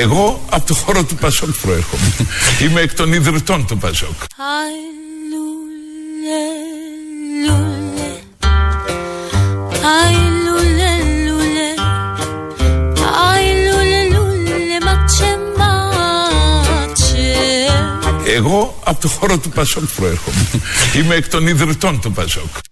Εγώ από το χώρο του Πασόκ προέρχομαι. Είμαι εκ των ιδρυτών του Πασόκ. Εγώ από το χώρο του Πασόκ προέρχομαι. Είμαι εκ των ιδρυτών του Πασόκ.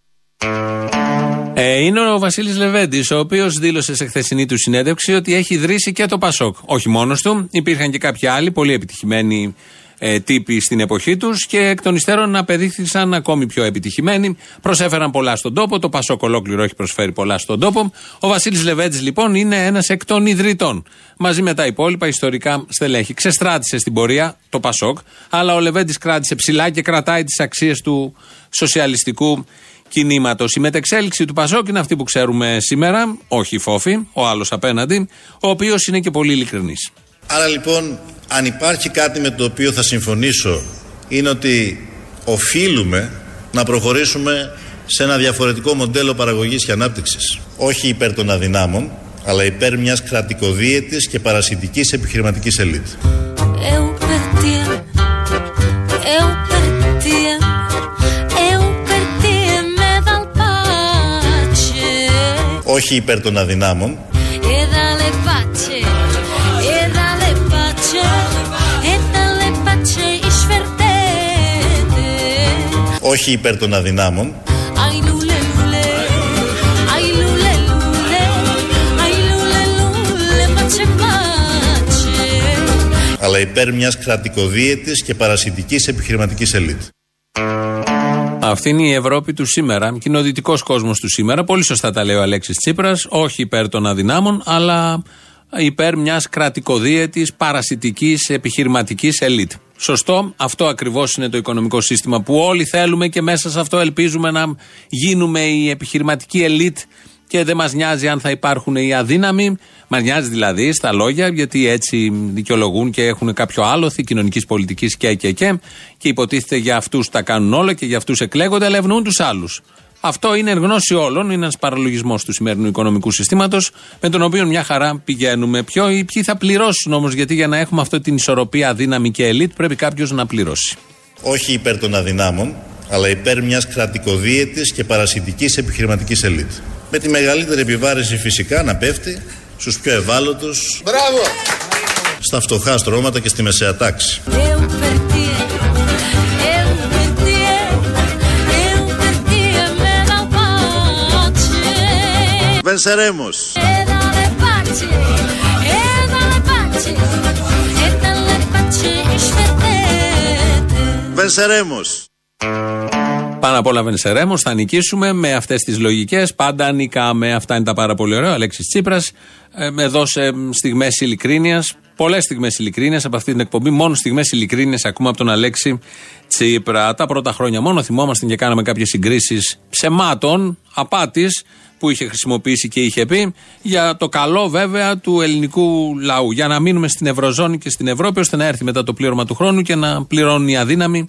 Ε, είναι ο Βασίλης Λεβέντης, ο οποίος δήλωσε σε χθεσινή του συνέντευξη ότι έχει ιδρύσει και το Πασόκ. Όχι μόνος του, υπήρχαν και κάποιοι άλλοι πολύ επιτυχημένοι ε, τύποι στην εποχή τους και εκ των υστέρων απεδείχθησαν ακόμη πιο επιτυχημένοι. Προσέφεραν πολλά στον τόπο. Το Πασόκ ολόκληρο έχει προσφέρει πολλά στον τόπο. Ο Βασίλης Λεβέντης λοιπόν είναι ένας εκ των ιδρυτών. Μαζί με τα υπόλοιπα ιστορικά στελέχη. Ξεστράτησε στην πορεία το Πασόκ, αλλά ο Λεβέντης κράτησε ψηλά και κρατάει τις αξίες του σοσιαλιστικού κινήματος. Η μετεξέλιξη του Πασόκ είναι αυτή που ξέρουμε σήμερα, όχι η Φόφη, ο άλλος απέναντι, ο οποίος είναι και πολύ ειλικρινής. Άρα λοιπόν, αν υπάρχει κάτι με το οποίο θα συμφωνήσω, είναι ότι οφείλουμε να προχωρήσουμε σε ένα διαφορετικό μοντέλο παραγωγής και ανάπτυξης. Όχι υπέρ των αδυνάμων, αλλά υπέρ μιας κρατικοδίαιτης και παρασιτικής επιχειρηματικής ελίτ. Όχι υπέρ των αδυνάμων. Όχι υπέρ των αδυνάμων. αλλά υπέρ μιας κρατικοδίαιτης και παρασιτικής επιχειρηματικής ελίτ. Αυτή είναι η Ευρώπη του σήμερα. Και είναι ο δυτικό κόσμος του σήμερα. Πολύ σωστά τα λέει ο Αλέξης Τσίπρας. Όχι υπέρ των αδυνάμων, αλλά υπέρ μιας κρατικοδίαιτης, παρασιτικής, επιχειρηματικής ελίτ. Σωστό, αυτό ακριβώς είναι το οικονομικό σύστημα που όλοι θέλουμε και μέσα σε αυτό ελπίζουμε να γίνουμε η επιχειρηματική ελίτ και δεν μας νοιάζει αν θα υπάρχουν οι αδύναμοι. Μας νοιάζει δηλαδή στα λόγια, γιατί έτσι δικαιολογούν και έχουν κάποιο άλοθη κοινωνικής πολιτικής και, και, και. Και υποτίθεται για αυτούς τα κάνουν όλα και για αυτούς εκλέγονται, αλλά ευνοούν τους άλλους. Αυτό είναι γνώση όλων, είναι ένας παραλογισμός του σημερινού οικονομικού συστήματος, με τον οποίο μια χαρά πηγαίνουμε. Ποιο, ποιοι θα πληρώσουν όμως, γιατί για να έχουμε αυτή την ισορροπία δύναμη και ελίτ πρέπει κάποιος να πληρώσει. Όχι υπέρ των αδυνάμων, αλλά υπέρ μιας κρατικοδίαιτη και παρασυντική επιχειρηματικής ελίτ με τη μεγαλύτερη επιβάρηση φυσικά να πέφτει στους πιο ευάλωτους Μπράβο! στα φτωχά στρώματα και στη μεσαία τάξη. Βενσερέμος. Βενσερέμος. Πάνω απ' όλα Βενσερέμο, θα νικήσουμε με αυτές τις λογικές. Πάντα νικάμε. Αυτά είναι τα πάρα πολύ ωραία. Ο Αλέξης Τσίπρας ε, με δώσε στιγμές ειλικρίνειας. Πολλές στιγμές ειλικρίνειας από αυτή την εκπομπή. Μόνο στιγμές ειλικρίνειας ακούμε από τον Αλέξη Τσίπρα. Τα πρώτα χρόνια μόνο θυμόμαστε και κάναμε κάποιες συγκρίσεις ψεμάτων, απάτης που είχε χρησιμοποιήσει και είχε πει για το καλό βέβαια του ελληνικού λαού. Για να μείνουμε στην Ευρωζώνη και στην Ευρώπη ώστε να έρθει μετά το πλήρωμα του χρόνου και να πληρώνουν οι αδύναμοι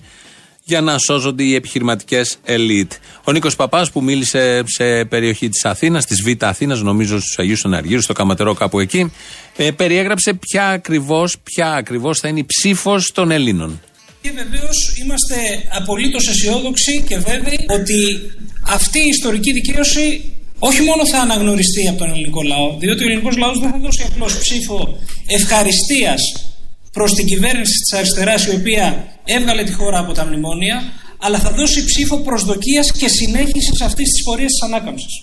για να σώζονται οι επιχειρηματικές ελίτ. Ο Νίκος Παπάς που μίλησε σε περιοχή της Αθήνας, της Β' Αθήνας, νομίζω στους Αγίους Αναργύρου, στο Καματερό κάπου εκεί, ε, περιέγραψε ποια ακριβώς ποια ακριβώς θα είναι η ψήφος των Ελλήνων. Και βεβαίως είμαστε απολύτως αισιόδοξοι και βέβαιοι ότι αυτή η ιστορική δικαίωση όχι μόνο θα αναγνωριστεί από τον ελληνικό λαό, διότι ο ελληνικός λαός δεν θα δώσει απλώς ψήφο ευχαριστίας προς την κυβέρνηση της αριστεράς η οποία έβγαλε τη χώρα από τα μνημόνια, αλλά θα δώσει ψήφο προσδοκίας και συνέχισης σε αυτής της πορείας της ανάκαμψης.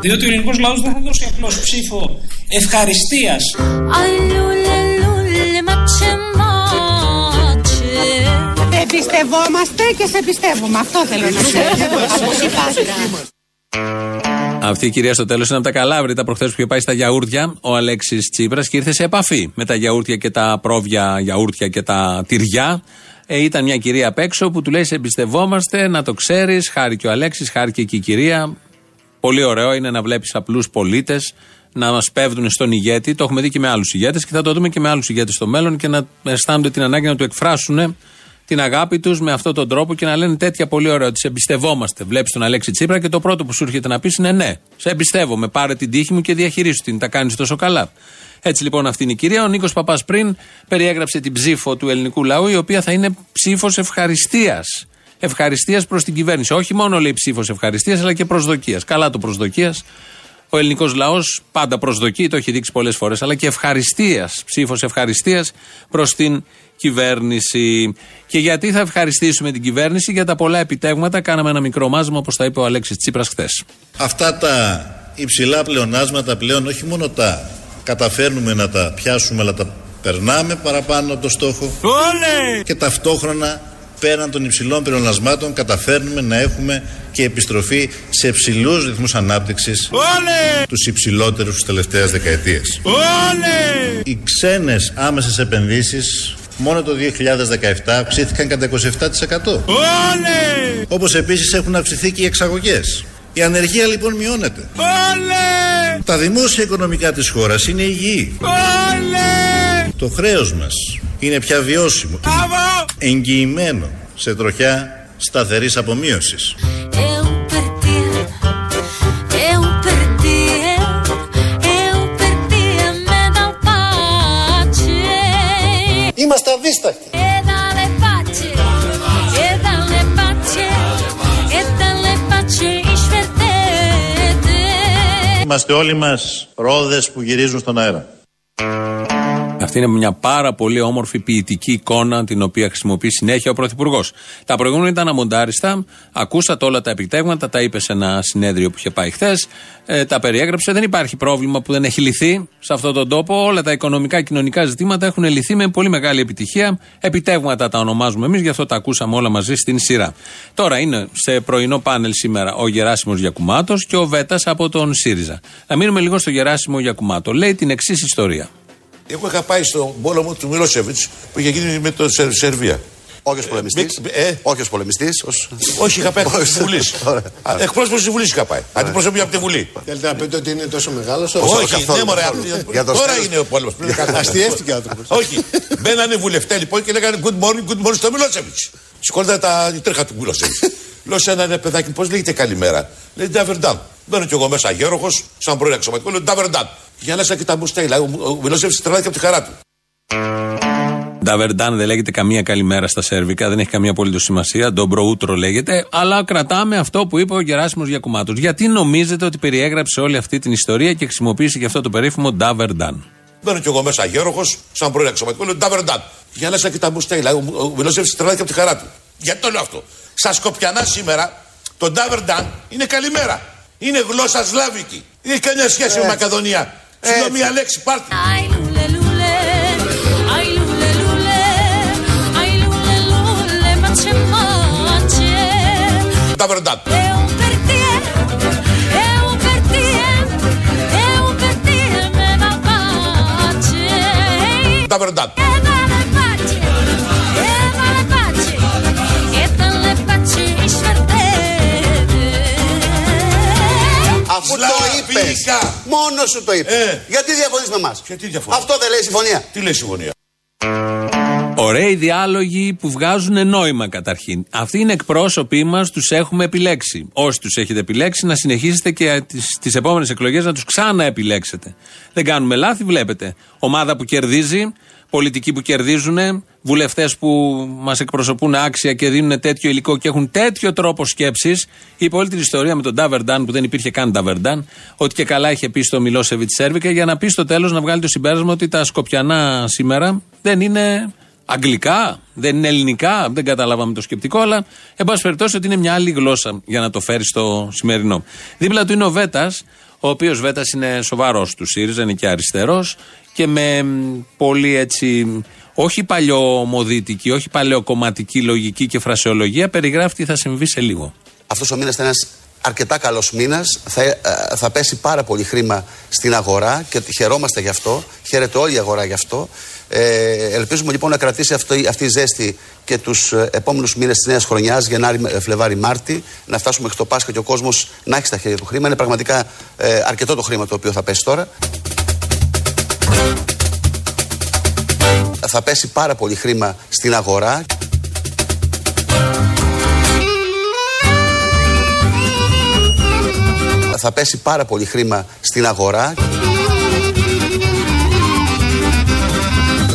Διότι ο ελληνικός λαός δεν θα δώσει απλώς ψήφο ευχαριστίας. Εμπιστευόμαστε και σε πιστεύουμε. Αυτό θέλω να πω. Αυτή η κυρία στο τέλος είναι από τα καλάβρητα προχθές που είχε πάει στα γιαούρτια ο Αλέξης Τσίπρας και ήρθε σε επαφή με τα γιαούρτια και τα πρόβια γιαούρτια και τα τυριά. Ε, ήταν μια κυρία απ' έξω που του λέει: Σε εμπιστευόμαστε, να το ξέρεις. Χάρη και ο Αλέξης, χάρη και η κυρία. Πολύ ωραίο είναι να βλέπεις απλούς πολίτες να μας πέφτουν στον ηγέτη. Το έχουμε δει και με άλλους ηγέτες και θα το δούμε και με άλλους ηγέτες στο μέλλον και να αισθάνονται την ανάγκη να του εκφράσουν την αγάπη τους με αυτόν τον τρόπο και να λένε τέτοια πολύ ωραία ότι σε εμπιστευόμαστε. Βλέπεις τον Αλέξη Τσίπρα και το πρώτο που σου έρχεται να πεις είναι ναι, σε εμπιστεύομαι. Πάρε την τύχη μου και διαχειρίσου την. Τα κάνεις τόσο καλά. Έτσι λοιπόν αυτή είναι η κυρία. Ο Νίκος Παπάς πριν περιέγραψε την ψήφο του ελληνικού λαού, η οποία θα είναι ψήφος ευχαριστίας. Ευχαριστίας προς την κυβέρνηση. Όχι μόνο λέει ψήφος ευχαριστίας, αλλά και προσδοκίας. Καλά το προσδοκίας. Ο ελληνικός λαός πάντα προσδοκεί, το έχει δείξει πολλές φορές, αλλά και ευχαριστίας. Ψήφος ευχαριστίας προς την κυβέρνηση. Και γιατί θα ευχαριστήσουμε την κυβέρνηση; Για τα πολλά επιτεύγματα. Κάναμε ένα μικρό μάζεμα, όπως τα είπε ο Αλέξης Τσίπρας χθες. Αυτά τα υψηλά πλεονάσματα πλέον όχι μόνο τα καταφέρνουμε να τα πιάσουμε, αλλά τα περνάμε παραπάνω από το στόχο. Όλε! Και ταυτόχρονα πέραν των υψηλών πλεονασμάτων καταφέρνουμε να έχουμε και επιστροφή σε υψηλού ρυθμούς ανάπτυξης τους υψηλότερους της τελευταίας δεκαετίας. Οι ξένες άμεσες επενδύσεις μόνο το 2017 αυξήθηκαν κατά 27%. Όπως επίσης έχουν αυξηθεί και οι εξαγωγές. Η ανεργία λοιπόν μειώνεται. Τα δημόσια οικονομικά της χώρας είναι υγιή. Το χρέος μας είναι πια βιώσιμο. Εγγυημένο σε τροχιά σταθερής απομείωσης. Είμαστε αδίστακτοι. Είμαστε όλοι μας ρόδες που γυρίζουν στον αέρα. Αυτή είναι μια πάρα πολύ όμορφη ποιητική εικόνα την οποία χρησιμοποιεί συνέχεια ο Πρωθυπουργός. Τα προηγούμενα ήταν αμοντάριστα. Ακούσατε όλα τα επιτεύγματα, τα είπε σε ένα συνέδριο που είχε πάει χθες. Ε, τα περιέγραψε. Δεν υπάρχει πρόβλημα που δεν έχει λυθεί σε αυτόν τον τόπο. Όλα τα οικονομικά και κοινωνικά ζητήματα έχουν λυθεί με πολύ μεγάλη επιτυχία. Επιτεύγματα τα ονομάζουμε εμείς, γι' αυτό τα ακούσαμε όλα μαζί στην σειρά. Τώρα είναι σε πρωινό πάνελ σήμερα ο Γεράσιμος Γιακουμάτος και ο Βέτας από τον ΣΥΡΙΖΑ. Να μείνουμε λίγο στο Γεράσιμο Γιακουμάτο. Λέει την εξής ιστορία. Εγώ είχα πάει στον πόλεμο του Μιλόσεβιτς που είχε γίνει με το Σερ, Σερβία. Όχι ω πολεμιστής. Ε, όχι ω πολεμιστή. Όχι, είχα πάει από τη Βουλή. Εκπρόσωπος της Βουλής είχα πάει. Αντιπροσωπή από τη Βουλή. Θέλετε να πείτε ότι είναι τόσο μεγάλος. Όχι, ναι, μωρέ. Τώρα είναι ο πόλεμος. Αστιεύτηκε ο άνθρωπος. Όχι. Μπαίνανε βουλευτές λοιπόν και λέγανε good morning, good morning στο Μιλόσεβιτς. Σηκώντα τα τρέχα του Μιλόσεβιτς. Λέω σε ένα παιδάκι, πώς λέγεται καλημέρα. Λέει Νταβερντάν. Μπαίνω κι εγώ μέσα γέροχο, σαν πρώην αξιωματικός, λέω Νταβερντάν. Για να και τα μπουστέιλα. Ο Μιλόσεβιτς τρελάθηκε από τη χαρά του. Νταβερντάν δεν λέγεται καμία καλημέρα στα σερβικά, δεν έχει καμία απολύτω σημασία. Ντόμπρο ούτρο λέγεται. Αλλά κρατάμε αυτό που είπε ο Γεράσιμος Γιακουμάτος. Γιατί νομίζετε ότι περιέγραψε όλη αυτή την ιστορία και χρησιμοποίησε και αυτό το περίφημο Νταβερντάν; Μπαίνω κι εγώ μέσα γέροχος, σαν πρώην αξιωματικό, λέω Νταβερντάν. Για να και τα μπουστέιλα. Ο Μιλόσεβιτς τρελάθηκε από τη χαρά του. Γιατί το λέω αυτό. Στα Σκοπιανά σήμερα το Νταβερντάν είναι καλημέρα. Είναι γλώσσα σλάβικη. Δεν έχει καμιά σχέση με Μακεδονία. Σου μία λέξη, πάρτε. Νταβερντάν. Νταβερντάν. Αφού Το είπες. Μόνος σου το είπες. Ε. Γιατί διαφωνείς με εμάς; Γιατί διαφωνώ; Αυτό δεν λέει συμφωνία. Τι λέει συμφωνία; Ωραίοι διάλογοι που βγάζουν νόημα καταρχήν. Αυτοί είναι εκπρόσωποι μας, τους έχουμε επιλέξει. Όσοι τους έχετε επιλέξει, να συνεχίσετε και τις επόμενες εκλογές να τους ξαναεπιλέξετε. Δεν κάνουμε λάθη, βλέπετε. Ομάδα που κερδίζει, πολιτικοί που κερδίζουν, βουλευτές που μας εκπροσωπούν άξια και δίνουν τέτοιο υλικό και έχουν τέτοιο τρόπο σκέψης. Είπε όλη την ιστορία με τον Ντάβερνταν που δεν υπήρχε καν Ντάβερνταν, ότι και καλά είχε πει στο Μιλόσεβιτς Σέρβικα για να πει στο τέλος να βγάλει το συμπέρασμα ότι τα Σκοπιανά σήμερα δεν είναι αγγλικά, δεν είναι ελληνικά, δεν καταλάβαμε το σκεπτικό, αλλά εν πάση περιπτώσει ότι είναι μια άλλη γλώσσα για να το φέρει στο σημερινό. Δίπλα του είναι ο Βέτας, ο οποίος Βέτας είναι σοβαρός του ΣΥΡΙΖΑ, είναι και αριστερός και με πολύ έτσι, όχι παλιωμοδίτικη, όχι παλαιοκομματική λογική και φρασεολογία, περιγράφει τι θα συμβεί σε λίγο. Αυτός ο μήνας ήταν ένας αρκετά καλός μήνας. Θα, ε, θα πέσει πάρα πολύ χρήμα στην αγορά και χαιρόμαστε γι' αυτό. Χαίρεται όλη η αγορά γι' αυτό. Ε, ελπίζουμε λοιπόν να κρατήσει αυτή, αυτή η ζέστη και τους ε, επόμενους μήνες της νέας χρονιάς, Γενάρη, ε, Φλεβάρη, Μάρτι, να φτάσουμε μέχρι το Πάσχα και ο κόσμος να έχει στα χέρια του χρήμα. Είναι πραγματικά ε, αρκετό το χρήμα το οποίο θα πέσει τώρα. Θα πέσει πάρα πολύ χρήμα στην αγορά. Θα πέσει πάρα πολύ χρήμα στην αγορά.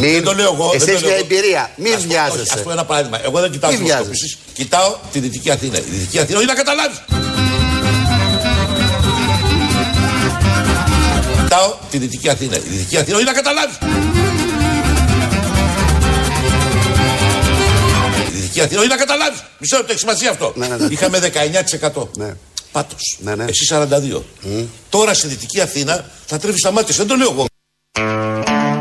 Μην... Δεν το λέω εγώ. Εσύ δεν το έχεις λέω μια εγώ. εμπειρία. Μην Ας πω- όχι, βιάζεσαι. Ας πω ένα παράδειγμα. Εγώ δεν κοιτάω Μην τι βιάζεσαι. δημοσκοπήσεις. Κοιτάω τη Δυτική Αθήνα. Η Δυτική Αθήνα, όχι να καταλάβεις. Κοιτάω τη Δυτική Αθήνα. Η Δυτική Αθήνα, όχι να καταλάβεις. Η Δυτική Αθήνα, όχι να καταλάβεις. Μισό λεπτό, έχεις σημασία αυτό. Ναι, ναι, ναι. Είχαμε 19%. Ναι. Πάτος. Ναι, ναι. Εσύ 42. Τώρα στη Δυτική Αθήνα θα τρέφεις τα μάτια. σου. Δεν το λέω εγώ.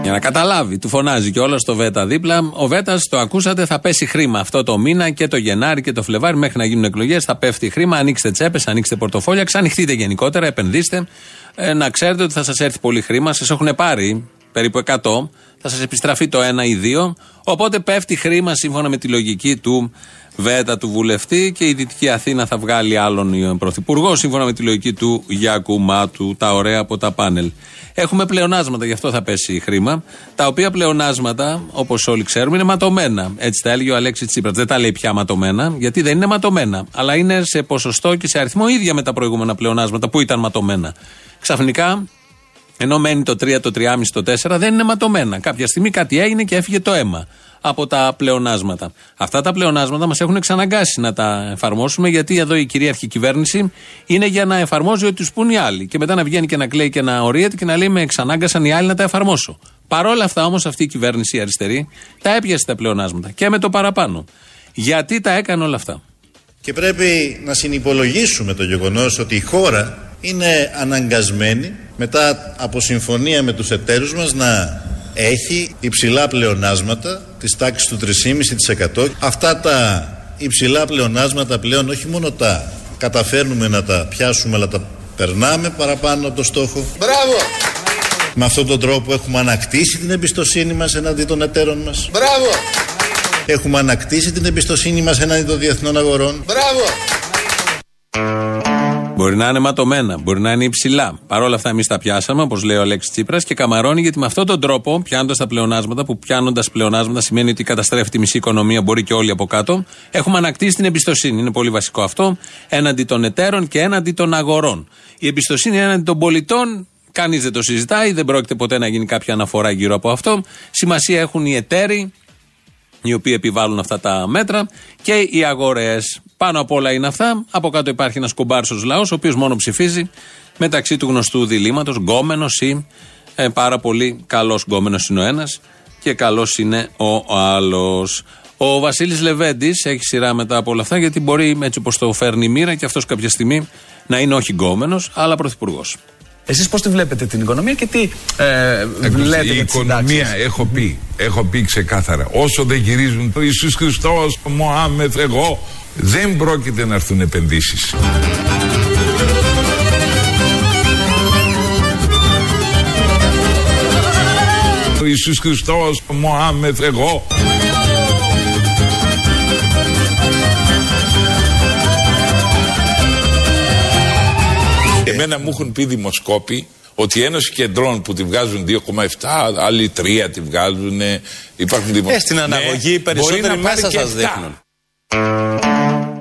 Για να καταλάβει, του φωνάζει και όλα στο Βέτα δίπλα. Ο Βέτας, το ακούσατε, θα πέσει χρήμα αυτό το μήνα και το Γενάρη και το Φλεβάρι μέχρι να γίνουν εκλογές. Θα πέφτει χρήμα. Ανοίξτε τσέπες, ανοίξτε πορτοφόλια, ξανοιχτείτε γενικότερα, επενδύστε. Ε, να ξέρετε ότι θα σας έρθει πολύ χρήμα. Σας έχουν πάρει περίπου 100. Θα σας επιστραφεί το 1 ή 2. Οπότε πέφτει χρήμα σύμφωνα με τη λογική του Βέτα του βουλευτή και η Δυτική Αθήνα θα βγάλει άλλον πρωθυπουργό σύμφωνα με τη λογική του Γιάκου Μάτου, τα ωραία από τα πάνελ. Έχουμε πλεονάσματα, γι' αυτό θα πέσει χρήμα. Τα οποία πλεονάσματα, όπως όλοι ξέρουμε, είναι ματωμένα. Έτσι τα έλεγε ο Αλέξης Τσίπρας. Δεν τα λέει πια ματωμένα, γιατί δεν είναι ματωμένα. Αλλά είναι σε ποσοστό και σε αριθμό ίδια με τα προηγούμενα πλεονάσματα που ήταν ματωμένα. Ξαφνικά, ενώ μένει το 3, το 3,5, το 4, δεν είναι ματωμένα. Κάποια στιγμή κάτι έγινε και έφυγε το αίμα από τα πλεονάσματα. Αυτά τα πλεονάσματα μας έχουν εξαναγκάσει να τα εφαρμόσουμε, γιατί εδώ η κυρίαρχη κυβέρνηση είναι για να εφαρμόζει ό,τι τους πούν οι άλλοι. Και μετά να βγαίνει και να κλαίει και να ορίεται και να λέει: Με εξανάγκασαν οι άλλοι να τα εφαρμόσω. Παρόλα αυτά όμως αυτή η κυβέρνηση η αριστερή τα έπιασε τα πλεονάσματα και με το παραπάνω. Γιατί τα έκανε όλα αυτά. Και πρέπει να συνυπολογίσουμε το γεγονός ότι η χώρα είναι αναγκασμένη μετά από συμφωνία με τους εταίρους μας να έχει υψηλά πλεονάσματα της τάξης του 3,5%. Αυτά τα υψηλά πλεονάσματα πλέον όχι μόνο τα καταφέρνουμε να τα πιάσουμε αλλά τα περνάμε παραπάνω από το στόχο. Μπράβο! Με αυτόν τον τρόπο έχουμε ανακτήσει την εμπιστοσύνη μας εναντί των εταίρων μας. Μπράβο! Έχουμε ανακτήσει την εμπιστοσύνη μας εναντί των διεθνών αγορών. Μπράβο! Μπορεί να είναι ματωμένα, μπορεί να είναι υψηλά. Παρ' όλα αυτά, εμείς τα πιάσαμε, όπως λέει ο Αλέξης Τσίπρας, και καμαρώνει γιατί με αυτόν τον τρόπο, πιάνοντας τα πλεονάσματα, που πιάνοντας πλεονάσματα σημαίνει ότι καταστρέφει τη μισή οικονομία, μπορεί και όλοι από κάτω, έχουμε ανακτήσει την εμπιστοσύνη. Είναι πολύ βασικό αυτό, έναντι των εταίρων και έναντι των αγορών. Η εμπιστοσύνη έναντι των πολιτών, κανείς δεν το συζητάει, δεν πρόκειται ποτέ να γίνει κάποια αναφορά γύρω από αυτό. Σημασία έχουν οι εταίροι, οι οποίοι επιβάλλουν αυτά τα μέτρα και οι αγορές. Πάνω απ' όλα είναι αυτά. Από κάτω υπάρχει ένας κομπάρσο λαός, ο οποίος μόνο ψηφίζει μεταξύ του γνωστού διλήμματος, γκόμενος ή ε, πάρα πολύ καλός γκόμενος είναι ο ένας και καλός είναι ο άλλος. Ο Βασίλης Λεβέντης έχει σειρά μετά από όλα αυτά, γιατί μπορεί έτσι όπως το φέρνει η μοίρα και αυτός κάποια στιγμή να είναι όχι γκόμενος, αλλά πρωθυπουργός. Εσείς πώς τη βλέπετε την οικονομία και τι ε, Ακούστε, λέτε η για τις οικονομία συντάξεις; έχω πει, έχω πει ξεκάθαρα. Όσο δεν γυρίζουν το Ιησούς Χριστός, ο Μωάμεθ, εγώ, δεν πρόκειται να έρθουν επενδύσεις. Ο Ιησούς Χριστός, ο Μωάμεθ, εγώ. Εμένα μου έχουν πει δημοσκόποι ότι η Ένωση Κεντρών που τη βγάζουν 2,7, άλλοι 3 τη βγάζουν. Υπάρχουν δημοσκόποι. Ε, στην αναγωγή οι περισσότεροι μέσα σας δείχνουν.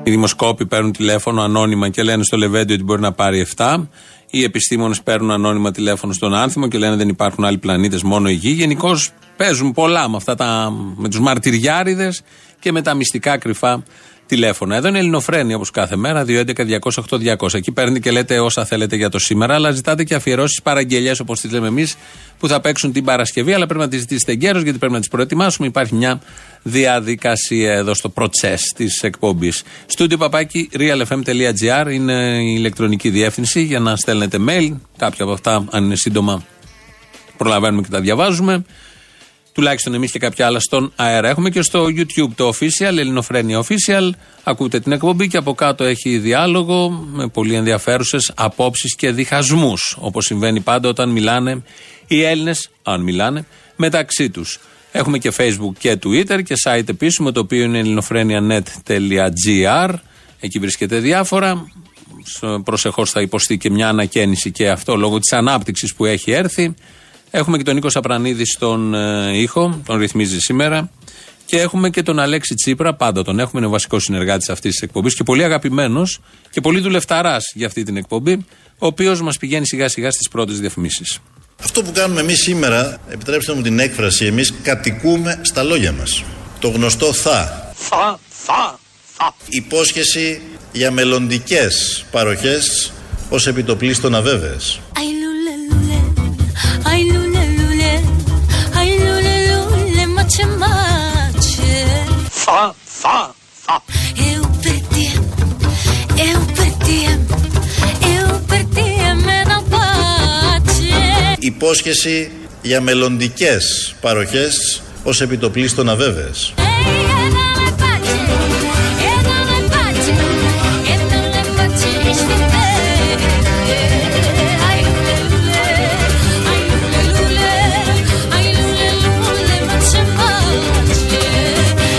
Οι δημοσκόποι παίρνουν τηλέφωνο ανώνυμα και λένε στο Λεβέντι ότι μπορεί να πάρει 7. Οι επιστήμονες παίρνουν ανώνυμα τηλέφωνο στον άνθρωπο και λένε δεν υπάρχουν άλλοι πλανήτες, μόνο η Γη. Γενικώ παίζουν πολλά με, αυτά τα, με τους μαρτυριάριδες και με τα μυστικά κρυφά τηλέφωνα. Εδώ είναι Ελληνοφρένια όπως κάθε μέρα, 211-200-8200. Εκεί παίρνετε και λέτε όσα θέλετε για το σήμερα, αλλά ζητάτε και αφιερώσεις παραγγελίε όπως τις λέμε εμείς που θα παίξουν την Παρασκευή. Αλλά πρέπει να τις ζητήσετε εγκαίρως γιατί πρέπει να τις προετοιμάσουμε. Υπάρχει μια διαδικασία εδώ στο προτσέ της εκπομπής. Στούντιο παπάκι realfm.gr είναι η ηλεκτρονική διεύθυνση για να στέλνετε mail. Κάποια από αυτά, αν είναι σύντομα, προλαβαίνουμε και τα διαβάζουμε. Τουλάχιστον εμείς και κάποια άλλα στον αέρα. Έχουμε και στο YouTube το official, Ελληνοφρένια official. Ακούτε την εκπομπή και από κάτω έχει διάλογο με πολύ ενδιαφέρουσες απόψεις και διχασμούς. Όπως συμβαίνει πάντα όταν μιλάνε οι Έλληνες, αν μιλάνε, μεταξύ τους. Έχουμε και Facebook και Twitter και site επίσημο το οποίο είναι ελληνοφρένια.net.gr. Εκεί βρίσκεται διάφορα. Προσεχώς θα υποστεί και μια ανακαίνιση και αυτό λόγω της ανάπτυξης που έχει έρθει. Έχουμε και τον Νίκο Σαπρανίδη στον ε, ήχο, τον ρυθμίζει σήμερα. Και έχουμε και τον Αλέξη Τσίπρα, πάντα τον έχουμε, είναι ο βασικός συνεργάτης αυτής της εκπομπής και πολύ αγαπημένος και πολύ δουλευταράς για αυτή την εκπομπή. ο οποίος μας πηγαίνει σιγά σιγά στις πρώτες διαφημίσεις. Αυτό που κάνουμε εμείς σήμερα, επιτρέψτε μου την έκφραση, εμείς κατοικούμε στα λόγια μας. Το γνωστό θα. Θα, θα, θα. Υπόσχεση για μελλοντικές παροχές ως επιτοπλίστων αβέβαιες. Ai lule, mace mace. Θα, θα, θα. Eu perdi, eu perdi, eu perdi με να pace. Υπόσχεση για μελλοντικές παροχές ως επιτοπλίστων αβέβαιες.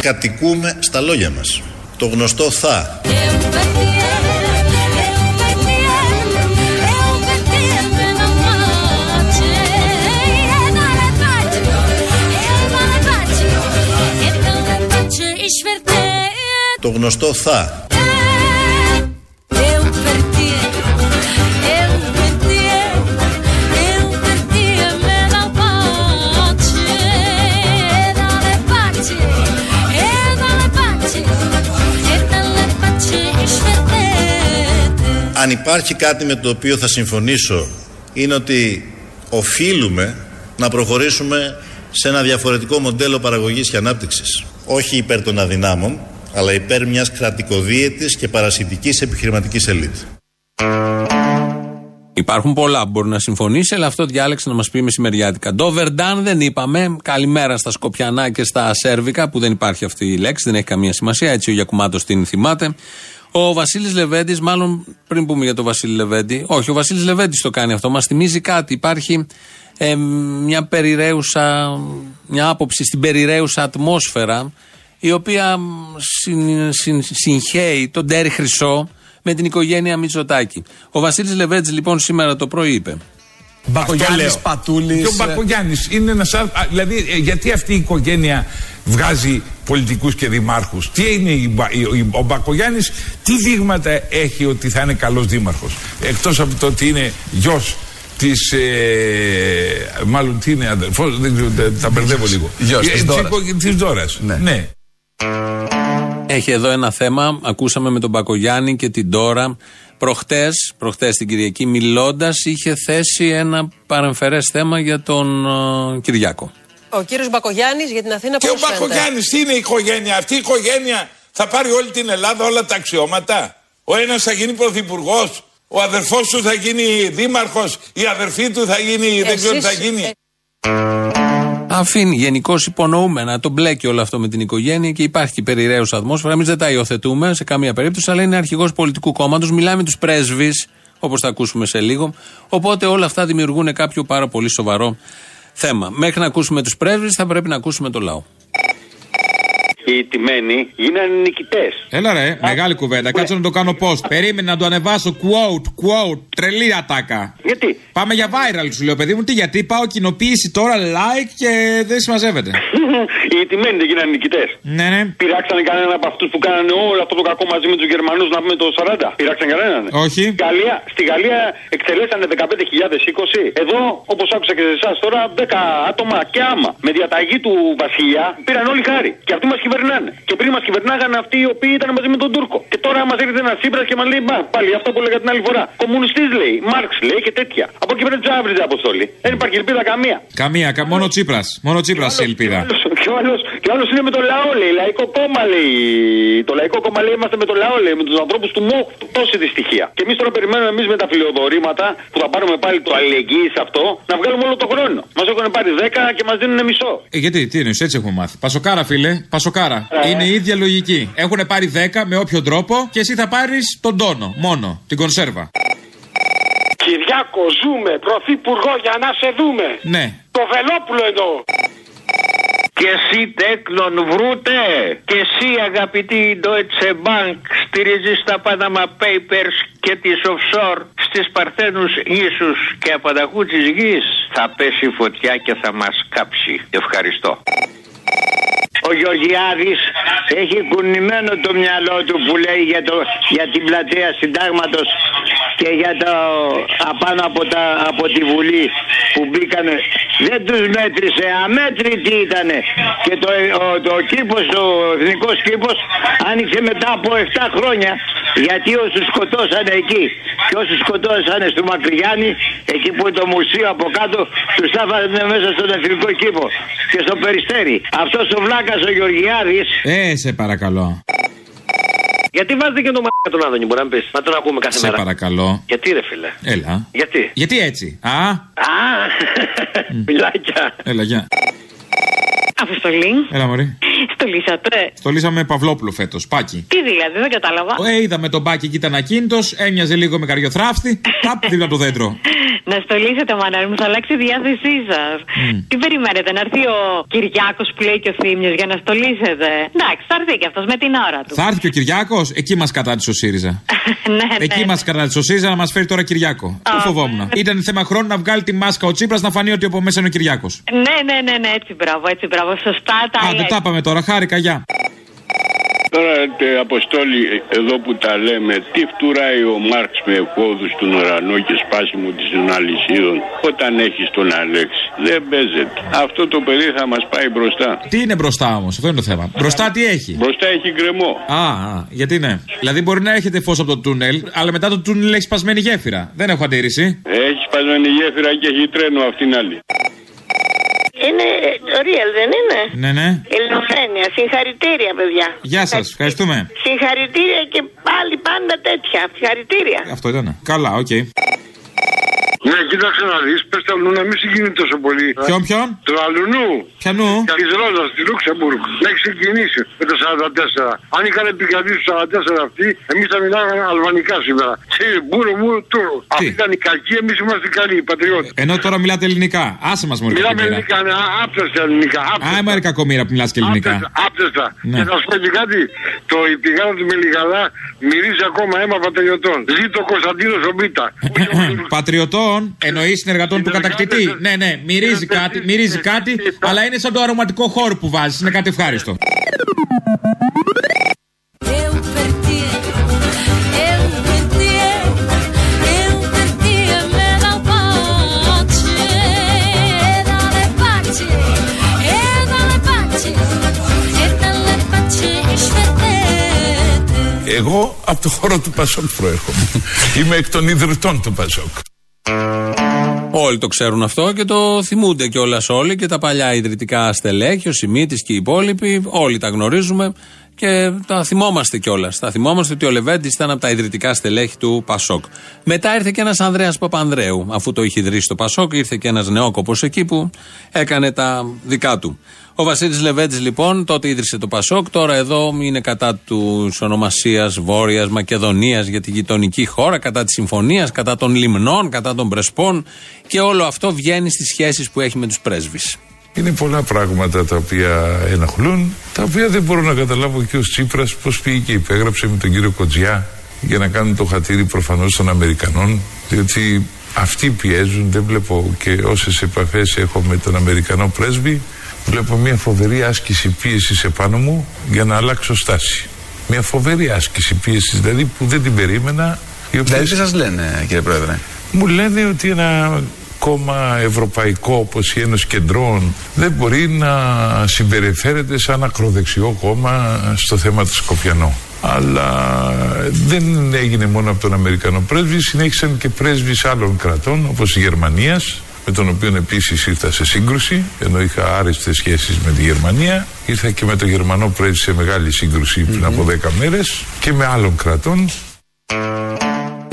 Κατοικούμε στα λόγια μας. Το γνωστό θα. Το γνωστό θα. Αν υπάρχει κάτι με το οποίο θα συμφωνήσω είναι ότι οφείλουμε να προχωρήσουμε σε ένα διαφορετικό μοντέλο παραγωγής και ανάπτυξης. Όχι υπέρ των αδυνάμων, αλλά υπέρ μιας κρατικοδίαιτης και παρασιτικής επιχειρηματικής ελίτ. Υπάρχουν πολλά που μπορεί να συμφωνήσει, αλλά αυτό διάλεξε να μας πει μεσημεριάτικα. Το Βερντάν δεν είπαμε. Καλημέρα στα Σκοπιανά και στα Σέρβικα, που δεν υπάρχει αυτή η λέξη, δεν έχει καμία σημασία. Έτσι ο Γιακουμάτος την θυμάται. Ο Βασίλης Λεβέντης, μάλλον πριν πούμε για τον Βασίλη Λεβέντη, όχι, ο Βασίλης Λεβέντης το κάνει αυτό. Μας θυμίζει κάτι. Υπάρχει ε, μια περιραίουσα, μια άποψη στην περιραίουσα ατμόσφαιρα, η οποία συν, συν, συγχαίει τον Τέρι Χρυσό με την οικογένεια Μητσοτάκη. Ο Βασίλης Λεβέντης λοιπόν σήμερα το πρωί είπε. Μπακογιάννης Πατούλης. Και ο Μπακογιάννης είναι ένας άλλος. Δηλαδή, ε, γιατί αυτή η οικογένεια βγάζει πολιτικούς και δημάρχους. Τι είναι η, Μπα- η- η- ο Μπακογιάννης, τι δείγματα έχει ότι θα είναι καλός δήμαρχος. Εκτός από το ότι είναι γιος της. Ε, μάλλον τι είναι αδερφός, δεν ξέρω, τα- τα μπερδεύω λίγο. Γιος της Ε, Δώρας. οικο- της Δώρας. Ναι. ναι. Έχει εδώ ένα θέμα. Ακούσαμε με τον Μπακογιάννη και την Τώρα. Προχτές, προχτές την Κυριακή, μιλώντας, είχε θέσει ένα παρεμφερές θέμα για τον ε, Κυριάκο. Ο κύριος Μπακογιάννης για την Αθήνα Και ο πώς φαίνεται; Μπακογιάννης, τι είναι η οικογένεια. Αυτή; Η οικογένεια θα πάρει όλη την Ελλάδα όλα τα αξιώματα; Ο ένας θα γίνει πρωθυπουργός, ο αδερφός του θα γίνει δήμαρχος, η αδερφή του θα γίνει. δεν ξέρω τι θα Εσείς, γίνει. ε, Αφήνει γενικώς υπονοούμενα το μπλέκει όλο αυτό με την οικογένεια και υπάρχει και περιραίουσα ατμόσφαιρα. Εμείς δεν τα υιοθετούμε σε καμία περίπτωση, αλλά είναι αρχηγός πολιτικού κόμματος. Μιλάμε με τους πρέσβεις, όπως θα ακούσουμε σε λίγο. Οπότε όλα αυτά δημιουργούν κάποιο πάρα πολύ σοβαρό θέμα. Μέχρι να ακούσουμε τους πρέσβεις, θα πρέπει να ακούσουμε το λαό. Οι τιμένοι γίνανε νικητέ. Έλα ρε, μεγάλη κουβέντα. Κάτσε να το κάνω post. Περίμενε να το ανεβάσω. Quote, quote. Τρελή ατάκα. Γιατί; Πάμε για viral, σου λέω παιδί μου. Τι, γιατί; Πάω κοινοποίηση τώρα, like και δεν συμμαζεύεται. Οι τιμένοι δεν γίνανε νικητές. ναι, ναι. Πειράξανε κανέναν από αυτούς που κάνανε όλο αυτό το κακό μαζί με τους Γερμανούς να πούμε το 40. Πειράξανε κανέναν. Όχι. Γαλλία, στη Γαλλία εκτελέσανε 15.020. Εδώ, όπως άκουσα και σε εσάς τώρα, 10 άτομα και άμα. Με διαταγή του Βασιλιά πήραν όλοι χάρη. Και αυτοί μας κυβερνάνε. Και πριν μας κυβερνάγανε αυτοί οι οποίοι ήταν μαζί με τον Τούρκο. Και τώρα μα έρχεται ένας Τσίπρας και μας λέει, Μα πάλι αυτό που έλεγα την άλλη φορά. Κομμουνιστής λέει, Μάρξ λέει και τέτοια. Από εκεί πέρα τζάβριζε αποστολή. Δεν υπάρχει ελπίδα καμία. Καμία, κα, μόνο Τσίπρας. Μόνο Τσίπρας η ελπίδα. Και ο άλλος, και ο άλλος είναι με το λαό, λέει. Λαϊκό κόμμα, λέει. Το λαϊκό κόμμα, λέει, είμαστε με το λαό, λέει. Με τους ανθρώπους του ΜΟΚ. Τόση δυστυχία. Και εμείς τώρα περιμένουμε εμείς με τα φιλοδορήματα που θα πάρουμε πάλι το αλληλεγγύης σε αυτό να βγάλουμε όλο το χρόνο. Μας έχουν πάρει 10 και μας δίνουν μισό. Ε, γιατί, τι είναι, έτσι έχουμε μάθει. Πασοκάρα, φίλε, πασοκάρα. Ε. Είναι η ίδια λογική. Έχουν πάρει 10 με όποιο τρόπο και εσύ θα πάρεις τον τόνο. Μόνο. Την κονσέρβα. Κυριάκο, ζούμε. Πρωθυπουργό για να σε δούμε. Ναι. Το Βελόπουλο εννοώ. Και εσύ τέκνον βρούτε. Και εσύ αγαπητή Deutsche Bank στηρίζεις τα Panama Papers και τις offshore στις παρθένους ίσους και απανταχού της γης. Θα πέσει φωτιά και θα μας κάψει. Ευχαριστώ. Ο Γεωργιάδης έχει κουνημένο το μυαλό του που λέει για, το, για την πλατεία συντάγματος και για το απάνω από, τα, από τη Βουλή που μπήκανε δεν τους μέτρησε, αμέτρητοι ήτανε και το, ο, το κήπος, ο εθνικός κήπος άνοιξε μετά από 7 χρόνια γιατί όσους σκοτώσανε εκεί και όσους σκοτώσανε στο Μακριγιάννη εκεί που είναι το μουσείο από κάτω τους άφανε μέσα στον εθνικό κήπο και στο Περιστέρι αυτός ο Βλάκας ο Γεωργιάδης Ε, σε παρακαλώ. Γιατί βάζετε και το μαλάκα τον Άδωνη, μπορεί να πει. Να τον ακούμε κάθε Σε μέρα. παρακαλώ. Γιατί ρε φίλε; Έλα. Γιατί; Γιατί έτσι. Α, Α, μιλάκια. έλα, γεια. Αποστολή. Έλα, Μωρή. Στολίσατε. Στολίσαμε Παυλόπουλο φέτος. Πάκι. Τι δηλαδή, δεν κατάλαβα. Ε, είδαμε τον Πάκι και ήταν ακίνητο, έμοιαζε λίγο με καριοθράφτη. Ταπ, δίπλα το δέντρο. Να στολίσετε, μανάρι μου, θα αλλάξει η διάθεσή σας. Τι περιμένετε, να έρθει ο Κυριάκος που λέει και ο Θήμιος για να στολίσετε; Εντάξει, θα έρθει και αυτός με την ώρα του. Θα έρθει και ο Κυριάκος, εκεί μας κατάτησε ο ΣΥΡΙΖΑ. ναι, ναι. Εκεί μας κατάτησε ο ΣΥΡΙΖΑ να μας φέρει τώρα Κυριάκο. Το φοβόμουν. Ήταν θέμα χρόνου να βγάλει τη μάσκα ο Τσίπρας να φανεί ότι από μέσα είναι ο Κυριάκος. Ναι, ναι, ναι, ναι, έτσι μπράβο, έτσι μπράβο. Σωστά τα Άντε, λέτε. τα είπαμε τώρα. Χάρηκα, γεια. Τώρα, τε, Αποστόλη, εδώ που τα λέμε, τι φτουράει ο Μάρξ με εφόδους στον ουρανό και σπάσιμο της αλυσίδων όταν έχεις τον Αλέξη; Δεν παίζεται. Αυτό το παιδί θα μας πάει μπροστά. Τι είναι μπροστά όμως, αυτό είναι το θέμα. Μπροστά τι έχει; Μπροστά έχει γκρεμό. Α, α, γιατί ναι. Δηλαδή μπορεί να έχετε φως από το τούνελ, αλλά μετά το τούνελ έχει σπασμένη γέφυρα. Δεν έχω αντίρρηση. Έχει σπασμένη γέφυρα και έχει τρένο αυτήν την άλλη. Είναι το Real, δεν είναι; Ναι, ναι. Ελληνοφρένεια. Συγχαρητήρια, παιδιά. Γεια σας, ευχαριστούμε. Συγχαρητήρια και πάλι πάντα τέτοια. Συγχαρητήρια. Αυτό ήταν. Καλά, οκ. Ναι, κοίταξε να δεις, πες το αλλού να μην συγκινεί τόσο πολύ. Ποιον, ποιον; Τον αλλουνού. Ποιανού; Τη Ρόζα, στη Λούξεμπουργκ. Να έχει ξεκινήσει με το 44. Αν είχαν επικρατήσει το 44 αυτοί, εμείς θα μιλάγαμε αλβανικά σήμερα. Τι, μπούρο μου, τούρο. Αυτοί ήταν οι κακοί, εμείς είμαστε οι καλοί, οι πατριώτες. Ενώ τώρα μιλάτε ελληνικά. Άσε μας μόλι. Μιλάμε ελληνικά, ναι, άπτεστα ελληνικά. Α, είμαι κακομήρα που μιλάς και ελληνικά. Άπτεστα. Ναι. Και θα σου πω και κάτι. Το η πηγάδα του Μελιγαλά μυρίζει ακόμα αίμα πατριωτών. Ζήτω Κωνσταντίνος Ομπίτα. Πατριωτών εννοείς συνεργατών του κατακτητή. Ναι, ναι, μυρίζει κάτι, μυρίζει κάτι, αλλά είναι σαν το αρωματικό χώρο που βάζεις. Είναι κάτι ευχάριστο. Eu perdi, eu perdi, eu perdi me la pace, dalle pace, e dalle pace, e dalle pace ishvetete. Εγώ από το χώρο του Πασόκ προέρχομαι. Είμαι εκ των ιδρυτών του Πασόκ. Όλοι το ξέρουν αυτό και το θυμούνται κιόλας όλοι και τα παλιά ιδρυτικά στελέχη, ο Σιμίτης και οι υπόλοιποι. Όλοι τα γνωρίζουμε και τα θυμόμαστε κιόλας. Τα θυμόμαστε ότι ο Λεβέντης ήταν από τα ιδρυτικά στελέχη του Πασόκ. Μετά ήρθε και ένας Ανδρέας Παπανδρέου. Αφού το είχε ιδρύσει το Πασόκ, ήρθε και ένας νεόκοπος εκεί που έκανε τα δικά του. Ο Βασίλης Λεβέντης λοιπόν τότε ίδρυσε το Πασόκ. Τώρα εδώ είναι κατά τους ονομασίας Βόρειας Μακεδονίας για τη γειτονική χώρα, κατά της συμφωνίας, κατά των λιμνών, κατά των πρεσπών. Και όλο αυτό βγαίνει στις σχέσεις που έχει με τους πρέσβεις. Είναι πολλά πράγματα τα οποία ενοχλούν, τα οποία δεν μπορώ να καταλάβω και ο Τσίπρας πώς πήγε και υπέγραψε με τον κύριο Κοτζιά για να κάνουν το χατήρι προφανώς των Αμερικανών, διότι αυτοί πιέζουν, δεν βλέπω και όσες επαφές έχω με τον Αμερικανό πρέσβη, βλέπω μια φοβερή άσκηση πίεσης επάνω μου για να αλλάξω στάση. Μια φοβερή άσκηση πίεσης, δηλαδή που δεν την περίμενα. η οποία- Δηλαδή τι σας λένε, κύριε Πρόεδρε; μου λένε ότι ένα κόμμα ευρωπαϊκό όπως η Ένωση Κεντρών δεν μπορεί να συμπεριφέρεται σαν ακροδεξιό κόμμα στο θέμα του Σκοπιανό. Αλλά δεν έγινε μόνο από τον Αμερικανό πρέσβη, συνέχισαν και πρέσβεις άλλων κρατών όπως η Γερμανίας με τον οποίο επίσης ήρθα σε σύγκρουση ενώ είχα άρεστες σχέσεις με τη Γερμανία ήρθα και με τον Γερμανό πρέσβη σε μεγάλη σύγκρουση πριν από 10 μέρες και με άλλων κρατών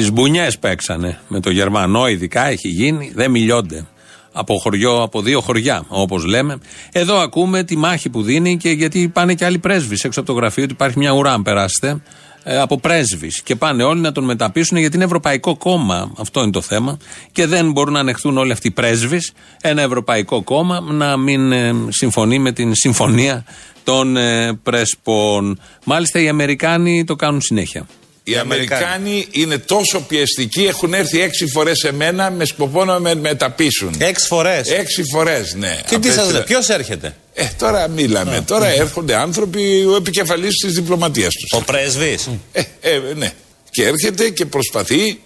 Τις μπουνιές παίξανε. Με το Γερμανό, ειδικά έχει γίνει, δεν μιλιόνται. Από χωριό, από δύο χωριά, όπως λέμε. Εδώ ακούμε τη μάχη που δίνει και γιατί πάνε και άλλοι πρέσβεις έξω από το γραφείο του. Υπάρχει μια ουρά, αν περάσετε, ε, από πρέσβεις. Και πάνε όλοι να τον μεταπίσουν γιατί είναι Ευρωπαϊκό κόμμα. Αυτό είναι το θέμα. Και δεν μπορούν να ανεχθούν όλοι αυτοί οι πρέσβεις. Ένα Ευρωπαϊκό κόμμα να μην ε, συμφωνεί με την συμφωνία των ε, πρέσπων. Μάλιστα οι Αμερικάνοι το κάνουν συνέχεια. Οι Αμερικάνοι είναι τόσο πιεστικοί, έχουν έρθει έξι φορές σε μένα με σκοπό να με μεταπίσουν. Έξι φορές; Έξι φορές, ναι. Και τι σας Απέστειλα- λέει, ποιος έρχεται; Ε, τώρα μιλάμε. Τώρα έρχονται άνθρωποι, ο επικεφαλής της διπλωματίας τους. Ο πρέσβης. Ε, ε, ναι. Και έρχεται και προσπαθεί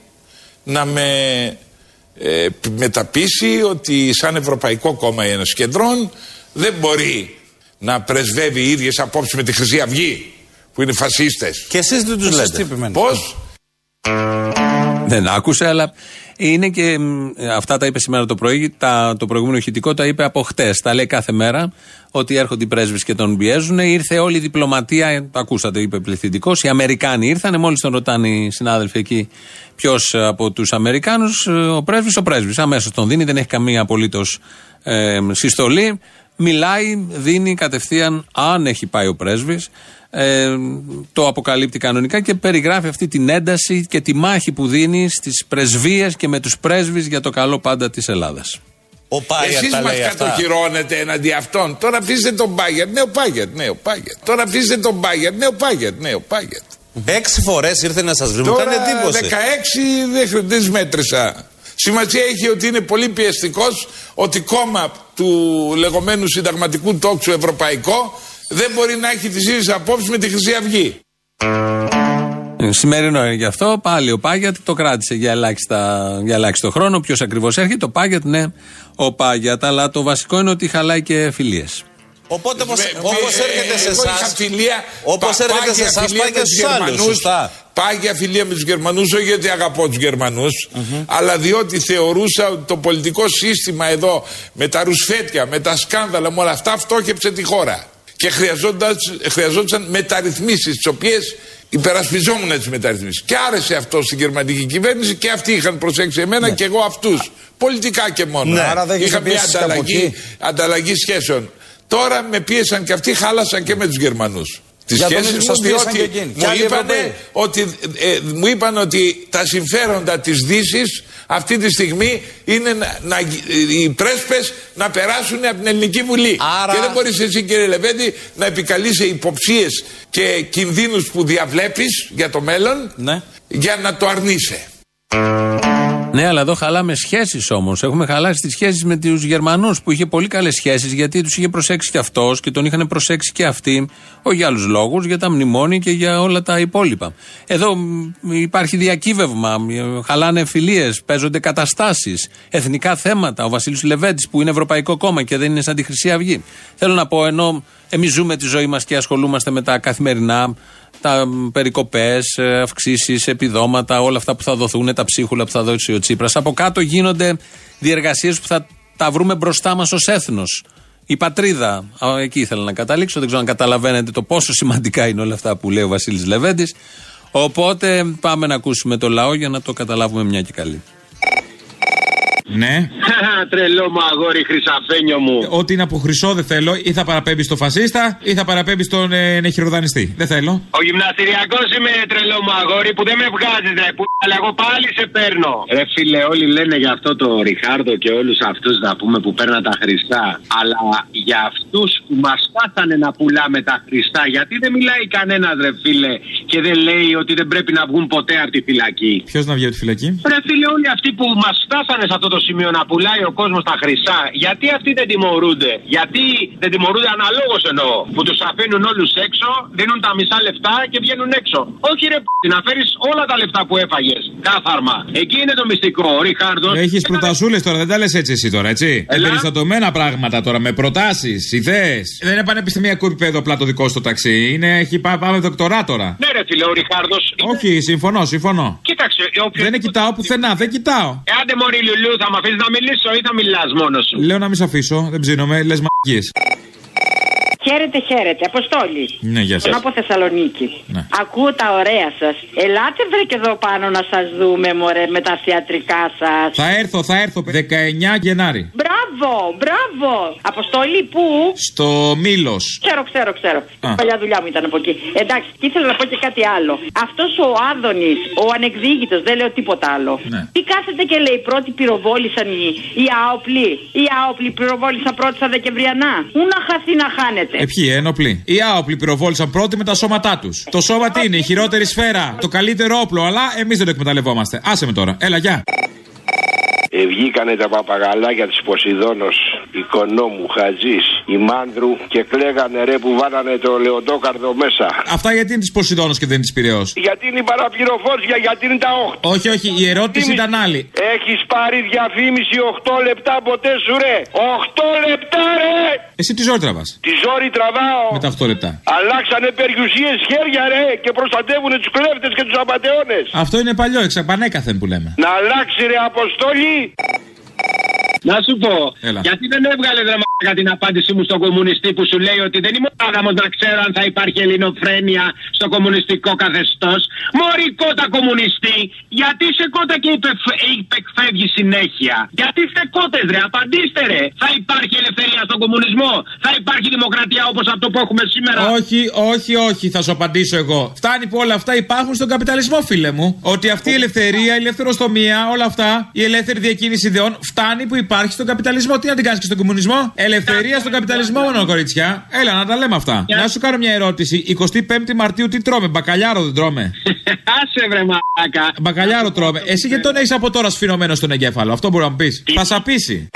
να με ε, μεταπίσει ότι σαν Ευρωπαϊκό Κόμμα η Ένωση Κεντρών δεν μπορεί να πρεσβεύει οι ίδιες απόψεις με τη Χρυσή Αυγή που είναι φασίστες. Και εσείς δεν τους Εσείς λέτε. τι επιμένετε; Πώς; Δεν άκουσε, αλλά είναι και μ, αυτά τα είπε σήμερα το πρωί. Τα, το προηγούμενο ηχητικό τα είπε από χτες. Τα λέει κάθε μέρα ότι έρχονται οι πρέσβεις και τον πιέζουν. Ήρθε όλη η διπλωματία, το ακούσατε, είπε πληθυντικός. Οι Αμερικάνοι ήρθαν, μόλις τον ρωτάνε οι συνάδελφοι εκεί ποιος από τους Αμερικάνους, ο πρέσβης, ο πρέσβης. Αμέσως τον δίνει, δεν έχει καμία απολύτως ε, συστολή. Μιλάει, δίνει κατευθείαν, αν έχει πάει ο πρέσβης, ε, το αποκαλύπτει κανονικά και περιγράφει αυτή την ένταση και τη μάχη που δίνει στις πρεσβείες και με τους πρέσβεις για το καλό πάντα της Ελλάδας. Ο Πάιερ Εσείς τα μας λέει αυτά. κατοχυρώνετε εναντί αυτών. Τώρα αφήστε τον Πάγερ. Ναι, ο Πάγερ. Ναι, ο Πάγερ. Τώρα αφήστε τον Πάγερ. Ναι, ο Πάγερ. Ναι, ο Πάγερ. Έξι φορές ήρθε να σας βρει. Μου Τώρα κάνει εντύπωση. 16 δεν δεν τις μέτρησα. Σημασία έχει ότι είναι πολύ πιεστικός ότι κόμμα του λεγόμενου συνταγματικού τόξου ευρωπαϊκό δεν μπορεί να έχει τις ίδιες απόψεις με τη Χρυσή Αυγή. Ε, Σημερινό είναι γι' αυτό. Πάλι ο Πάγιατ το κράτησε για, ελάχιστα, για ελάχιστο χρόνο. Ποιος ακριβώς έρχεται, ο Πάγιατ, ναι, ο Πάγιατ. Αλλά το βασικό είναι ότι χαλάει και φιλίες. Οπότε όπως, Με- όπως ε, έρχεται σε εγώ εσάς. είχα φιλία, Όπως πα- έρχεται σε πάγια εσάς, φιλία πάει με και τους στους άλλους. Γερμανούς. Σωστά. Πάγια φιλία με τους Γερμανούς, όχι γιατί αγαπώ τους γερμανου αλλά διότι θεωρούσα ότι το πολιτικό σύστημα εδώ με τα ρουσφέτια, με τα σκάνδαλα, με όλα αυτά φτώχεψε τη χώρα. Και χρειαζόταν, χρειαζόταν μεταρρυθμίσεις, τις οποίες υπερασπιζόμουν τις μεταρρυθμίσεις. Και άρεσε αυτό στην γερμανική κυβέρνηση και αυτοί είχαν προσέξει εμένα και εγώ αυτούς. Πολιτικά και μόνο. Ναι. Άρα δεν Είχα έχεις μια πιέσεις και από ανταλλαγή, εκεί. ανταλλαγή σχέσεων. Τώρα με πίεσαν και αυτοί, χάλασαν και με τους Γερμανούς. Τι Για τον σχέσει ίδιο μου, σας πίεσαν διότι και εκείνοι. μου Και άλλοι είπανε, Ευρωπαίοι. ότι, ε, μου είπαν ότι τα συμφέροντα της δύσης αυτή τη στιγμή είναι να, να, οι πρέσπες να περάσουν από την Ελληνική Βουλή. Άρα- Και δεν μπορείς εσύ κύριε Λεβέντη να επικαλείσαι υποψίες και κινδύνους που διαβλέπεις για το μέλλον Ναι. για να το αρνείσαι. Ναι, αλλά εδώ χαλάμε σχέσεις όμως. Έχουμε χαλάσει τις σχέσεις με τους Γερμανούς που είχε πολύ καλές σχέσεις γιατί τους είχε προσέξει και αυτός και τον είχαν προσέξει και αυτοί. Όχι για άλλους λόγους, για τα μνημόνια και για όλα τα υπόλοιπα. Εδώ μ, υπάρχει διακύβευμα, μ, χαλάνε φιλίες, παίζονται καταστάσεις, εθνικά θέματα. Ο Βασίλης Λεβέντης που είναι Ευρωπαϊκό Κόμμα και δεν είναι σαν τη Χρυσή Αυγή. Θέλω να πω, ενώ εμείς ζούμε τη ζωή μας και ασχολούμαστε με τα καθημερινά, τα περικοπές, αυξήσεις, επιδόματα, όλα αυτά που θα δοθούν, τα ψίχουλα που θα δώσει ο Τσίπρας. Από κάτω γίνονται διεργασίες που θα τα βρούμε μπροστά μας ως έθνος. Η πατρίδα. Α, Εκεί ήθελα να καταλήξω. Δεν ξέρω αν καταλαβαίνετε το πόσο σημαντικά είναι όλα αυτά που λέει ο Βασίλης Λεβέντης. Οπότε πάμε να ακούσουμε το λαό για να το καταλάβουμε μια και καλή. Ναι. Τρελό μου αγόρι, χρυσαφένιο μου. Ό,τι είναι από χρυσό δεν θέλω. Ή θα παραπέμπει στο φασίστα ή θα παραπέμπει στον ε, νεχειροδανιστή. Δεν θέλω. Ο γυμναστηριακός είμαι τρελό μου αγόρι που δεν με βγάζει, ρε που αλλά εγώ πάλι σε παίρνω. Ρε φίλε, όλοι λένε για αυτό το Ριχάρδο και όλους αυτούς να πούμε που παίρναν τα χρυσά. Αλλά για αυτούς που μας φτάσανε να πουλάμε τα χρυσά, γιατί δεν μιλάει κανένας, ρε φίλε, και δεν λέει ότι δεν πρέπει να βγουν ποτέ από τη φυλακή; Ποιος να βγει από τη φυλακή; Ρε φίλε, όλοι αυτοί που μας φτάσανε σε αυτό το σημείο να πουλάει ο κόσμος τα χρυσά, γιατί αυτοί δεν τιμωρούνται; Γιατί δεν τιμωρούνται αναλόγως εννοώ. Που τους αφήνουν όλους έξω, δίνουν τα μισά λεφτά και βγαίνουν έξω. Όχι ρε π***, να φέρεις όλα τα λεφτά που έφαγες. Κάθαρμα. Εκεί είναι το μυστικό. Ο Ριχάρντο. Έχεις προτασούλες τώρα, δεν τα λες έτσι εσύ τώρα, έτσι. Έλα. Περιστατωμένα πράγματα τώρα, με προτάσεις, ιδέες. Δεν είναι πανεπιστημιακό επίπεδο απλά το δικό σου το ταξί. Είναι, έχει πά, πάμε δοκτορά τώρα. Ναι, ρε φίλε, ο Ριχάρντο. Όχι, συμφωνώ, συμφωνώ. Κοίταξε, όποιος. Δεν κοιτάω πουθενά, δεν κοιτάω. Ε, άντε μωρή Λουλού, θα με αφήσει να μιλήσω ή θα μιλάς μόνος σου. Λέω να μην σε αφήσω, δεν ψήνομαι, λες μαγικίε. Χαίρετε, χαίρετε. Αποστόλη. Ναι, γεια Τον σα. από Θεσσαλονίκη. Ναι. Ακούω τα ωραία σας. Ελάτε βρε και εδώ πάνω να σας δούμε, μωρέ, με τα θεατρικά σας. Θα έρθω, θα έρθω 19 Γενάρη. Μπράβο, μπράβο. Αποστόλη, πού; Στο Μήλος. Ξέρω, ξέρω, ξέρω. Α. Παλιά δουλειά μου ήταν από εκεί. Εντάξει, και ήθελα να πω και κάτι άλλο. Αυτός ο Άδωνης, ο ανεκδίκητος, δεν λέω τίποτα άλλο. Ναι. Τι κάθεται και λέει, πρώτοι πυροβόλησαν οι, οι άοπλοι. Οι άοπλοι πυροβόλησαν πρώτοι στα Δεκεμβριανά. Ού να χαθεί να χάνεται. Ε, ποιοι, ένοπλοι. Οι άοπλοι πυροβόλησαν πρώτοι με τα σώματά τους. Το σώμα τι είναι, η χειρότερη σφαίρα. Το καλύτερο όπλο, αλλά εμείς δεν το εκμεταλλευόμαστε. Άσε με τώρα. Έλα, γεια. Ε, βγήκανε τα παπαγαλάκια της Ποσειδώνος οικονόμου, χαζής, η Μάνδρου και κλαίγανε ρε που βάλανε το λεοντόκαρδο μέσα. Αυτά γιατί είναι τη Ποσειδόνο και δεν είναι τη Πυραιό. Γιατί είναι η παραπληροφόρηση, γιατί είναι τα 8. Όχι, όχι, η ερώτηση ήταν άλλη. Έχεις πάρει διαφήμιση 8 λεπτά ποτέ σου ρε; 8 λεπτά ρε. Εσύ τι ζόρι τραβάς. Τη ζόρι τραβάω. Με τα 8 λεπτά. Αλλάξανε περιουσίες χέρια ρε και προστατεύουν τους κλέφτες και τους απαταιώνες. Αυτό είναι παλιό, εξαπανέκαθεν που λέμε. Να αλλάξει ρε αποστόλη. Να σου πω, Έλα. γιατί δεν έβγαλε δραματικά την απάντησή μου στον κομμουνιστή που σου λέει ότι δεν είμαι ο άναμος να ξέρω αν θα υπάρχει ελληνοφρένεια στο κομμουνιστικό καθεστώς. Μωρικό τα κομμουνιστή, γιατί σε κότα και υπεκφ- υπεκφεύγει συνέχεια. Γιατί σε κότες, ρε, απαντήστε ρε. Θα υπάρχει ελευθερία στον κομμουνισμό, θα υπάρχει δημοκρατία όπως αυτό που έχουμε σήμερα. Όχι, όχι, όχι, θα σου απαντήσω εγώ. Φτάνει που όλα αυτά υπάρχουν στον καπιταλισμό, φίλε μου. Ότι αυτή η ελευθερία, η ελευθεροστομία, όλα αυτά, η ελεύθερη διακίνηση ιδεών, φτάνει που υπάρχει στον καπιταλισμό. Τι να την κάνεις και στον κομμουνισμό; Ελευθερία στον καπιταλισμό μόνο, κορίτσια. Έλα, να τα λέμε αυτά. Να σου κάνω μια ερώτηση. 25η Μαρτίου τι τρώμε, μπακαλιάρο δεν τρώμε; Άσε βρε μαλάκα. Μπακαλιάρο τρώμε. Εσύ γιατί τον έχεις από τώρα σφινωμένο στον εγκέφαλο. Αυτό μπορεί να μου πεις. Θα σαπίσει.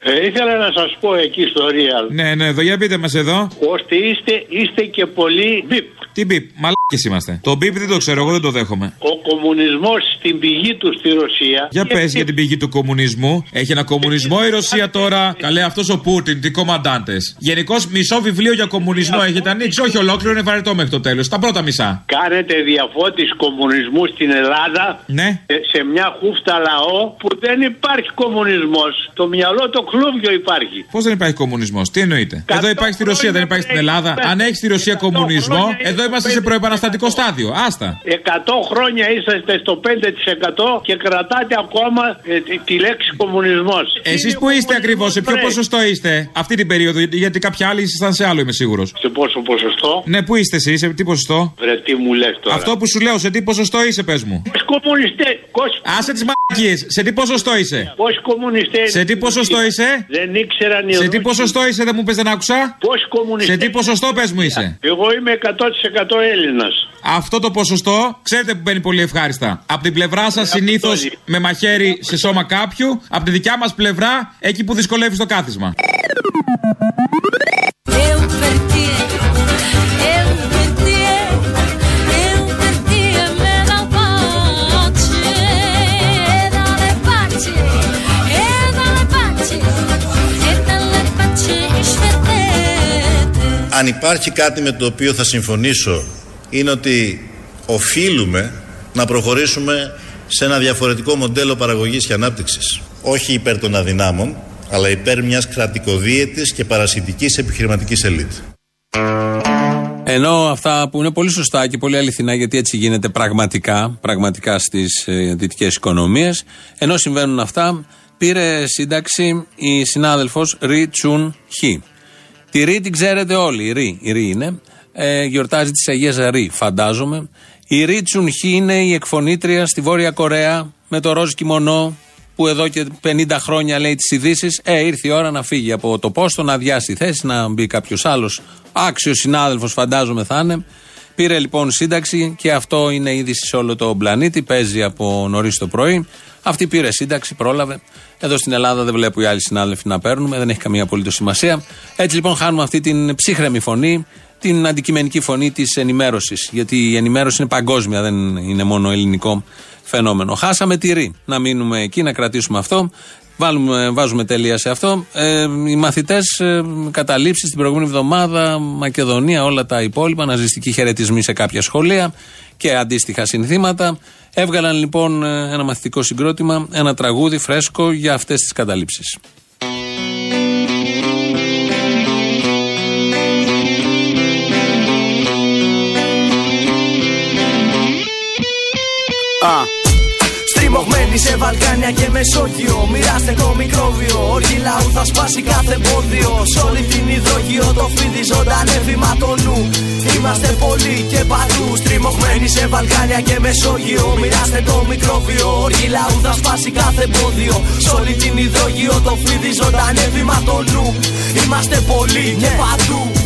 Ε, ήθελα να σας πω εκεί στο Real Ναι, ναι, εδώ για πείτε μας εδώ. ότι είστε, είστε και πολύ μπιπ. Τι μπιπ, μαλάκες είμαστε; Το μπιπ δεν το ξέρω, εγώ δεν το δέχομαι. Ο κομμουνισμός στην πηγή του στη Ρωσία Για πες για την πηγή του κομμουνισμού. Έχει ένα κομμουνισμό η Ρωσία τώρα. Καλέ, αυτός ο Πούτιν, τι κομμαντάντες. Γενικώς μισό βιβλίο για κομμουνισμό έχετε ανοίξει. Όχι ολόκληρο, είναι βαρετό μέχρι το τέλος. Τα πρώτα μισά. κάνετε διαφώτιση κομμουνισμού στην Ελλάδα Ναι. ε, σε μια χούφτα λαό που δεν υπάρχει κομμουνισμός. Το μυαλό το κλούβιο υπάρχει. Πώς δεν υπάρχει κομμουνισμός, τι εννοείται. Εδώ υπάρχει στη Ρωσία, δεν υπάρχει στην Ελλάδα. Αν έχει στη Ρωσία κομμουνισμό, εδώ είμαστε σε προεπαναστατικό στάδιο. Άστα. 100 χρόνια είσαστε στο 5% και κρατάτε ακόμα ε, τη- τη λέξη κομμουνισμός. Εσείς που είστε ακριβώς, σε ποιο Βρε, ποσοστό είστε αυτή την περίοδο, γιατί κάποιοι άλλοι ήσασταν σε άλλο, είμαι σίγουρος. Σε πόσο ποσοστό; Ναι, πού είστε εσείς, σε τι ποσοστό; Βρε τι μου λες τώρα. Αυτό που σου λέω, σε τι ποσοστό είσαι, πες μου. Πόσοι κομμουνιστές, πόσοι- Άσε τις μαλακίες, σε τι ποσοστό είσαι; πόσοι κομμουνιστές... Σε τι ποσοστό είσαι; Δεν ήξεραν οι Σε τι Ρώσοι. ποσοστό είσαι, δεν μου πες, δεν άκουσα; Πόσοι κομμουνιστές... Σε τι ποσοστό πες μου είσαι; Εγώ είμαι 100% Έλληνας. Αυτό το ποσοστό, ξέρετε που μπαίνει πολύ ευχάριστα. Από την πλευρά σας συνήθως με μαχαίρι σε σώμα κάποιου, από τη δικιά μας πλευρά εκεί που δυσκολεύει το κάθισμα. Eu perdi, eu perdi, eu perdi me la pace, dalle pace, e dalle pace, e dalle pace svedete. Αν υπάρχει κάτι με το οποίο θα συμφωνήσω είναι ότι οφείλουμε να προχωρήσουμε σε ένα διαφορετικό μοντέλο παραγωγής και ανάπτυξης. Όχι υπέρ των αδυνάμων, αλλά υπέρ μιας κρατικοδίαιτης και παρασυντικής επιχειρηματικής ελίτ. Ενώ αυτά που είναι πολύ σωστά και πολύ αληθινά, γιατί έτσι γίνεται πραγματικά, πραγματικά στις ε, δυτικές οικονομίες, ενώ συμβαίνουν αυτά, πήρε σύνταξη η συνάδελφος Ρι Τσουν Χι. Τη Ρι την ξέρετε όλοι, η Ρι, είναι ε, γιορτάζει τη Αγία Ρή, φαντάζομαι. Η Ρή Τσουνχή είναι η εκφωνήτρια στη Βόρεια Κορέα με το ροζ κιμονό που εδώ και 50 χρόνια λέει τις ειδήσεις. Ε, ήρθε η ώρα να φύγει από το πόστο, να αδειάσει θέση, να μπει κάποιος άλλος. Άξιος συνάδελφος, φαντάζομαι θα είναι. Πήρε λοιπόν σύνταξη και αυτό είναι είδηση σε όλο τον πλανήτη. Παίζει από νωρίς το πρωί. Αυτή πήρε σύνταξη, πρόλαβε. Εδώ στην Ελλάδα δεν βλέπω οι άλλοι συνάδελφοι να παίρνουμε, δεν έχει καμία απολύτως σημασία. Έτσι λοιπόν χάνουμε αυτή την ψύχρεμη φωνή την αντικειμενική φωνή της ενημέρωσης. Γιατί η ενημέρωση είναι παγκόσμια, δεν είναι μόνο ελληνικό φαινόμενο. Χάσαμε τη ρή. Να μείνουμε εκεί, να κρατήσουμε αυτό. Βάλουμε, βάζουμε τέλεια σε αυτό. Ε, οι μαθητές ε, καταλήψεις την προηγούμενη εβδομάδα, Μακεδονία, όλα τα υπόλοιπα, ναζιστικοί χαιρετισμοί σε κάποια σχολεία και αντίστοιχα συνθήματα. Έβγαλαν λοιπόν ε, ένα μαθητικό συγκρότημα, ένα τραγούδι φρέσκο για αυτές τις καταλήψεις. Στριμωγμένοι σε Βαλκάνια και Μεσόγειο. Μοιράστε το μικρόβιο. Όργη λαού θα σπάσει κάθε εμπόδιο Σ' όλη την υδρογείο το φίδι ζωντανεύει μα το νου. Είμαστε πολλοί και παντού. Στριμωγμένοι σε Βαλκάνια και Μεσόγειο. Μοιράστε το μικρόβιο. Όργη λαού θα σπάσει κάθε εμπόδιο Σ' όλη την υδρογείο το φίδι ζωντανεύει μα το νου. Είμαστε πολλοί και παντού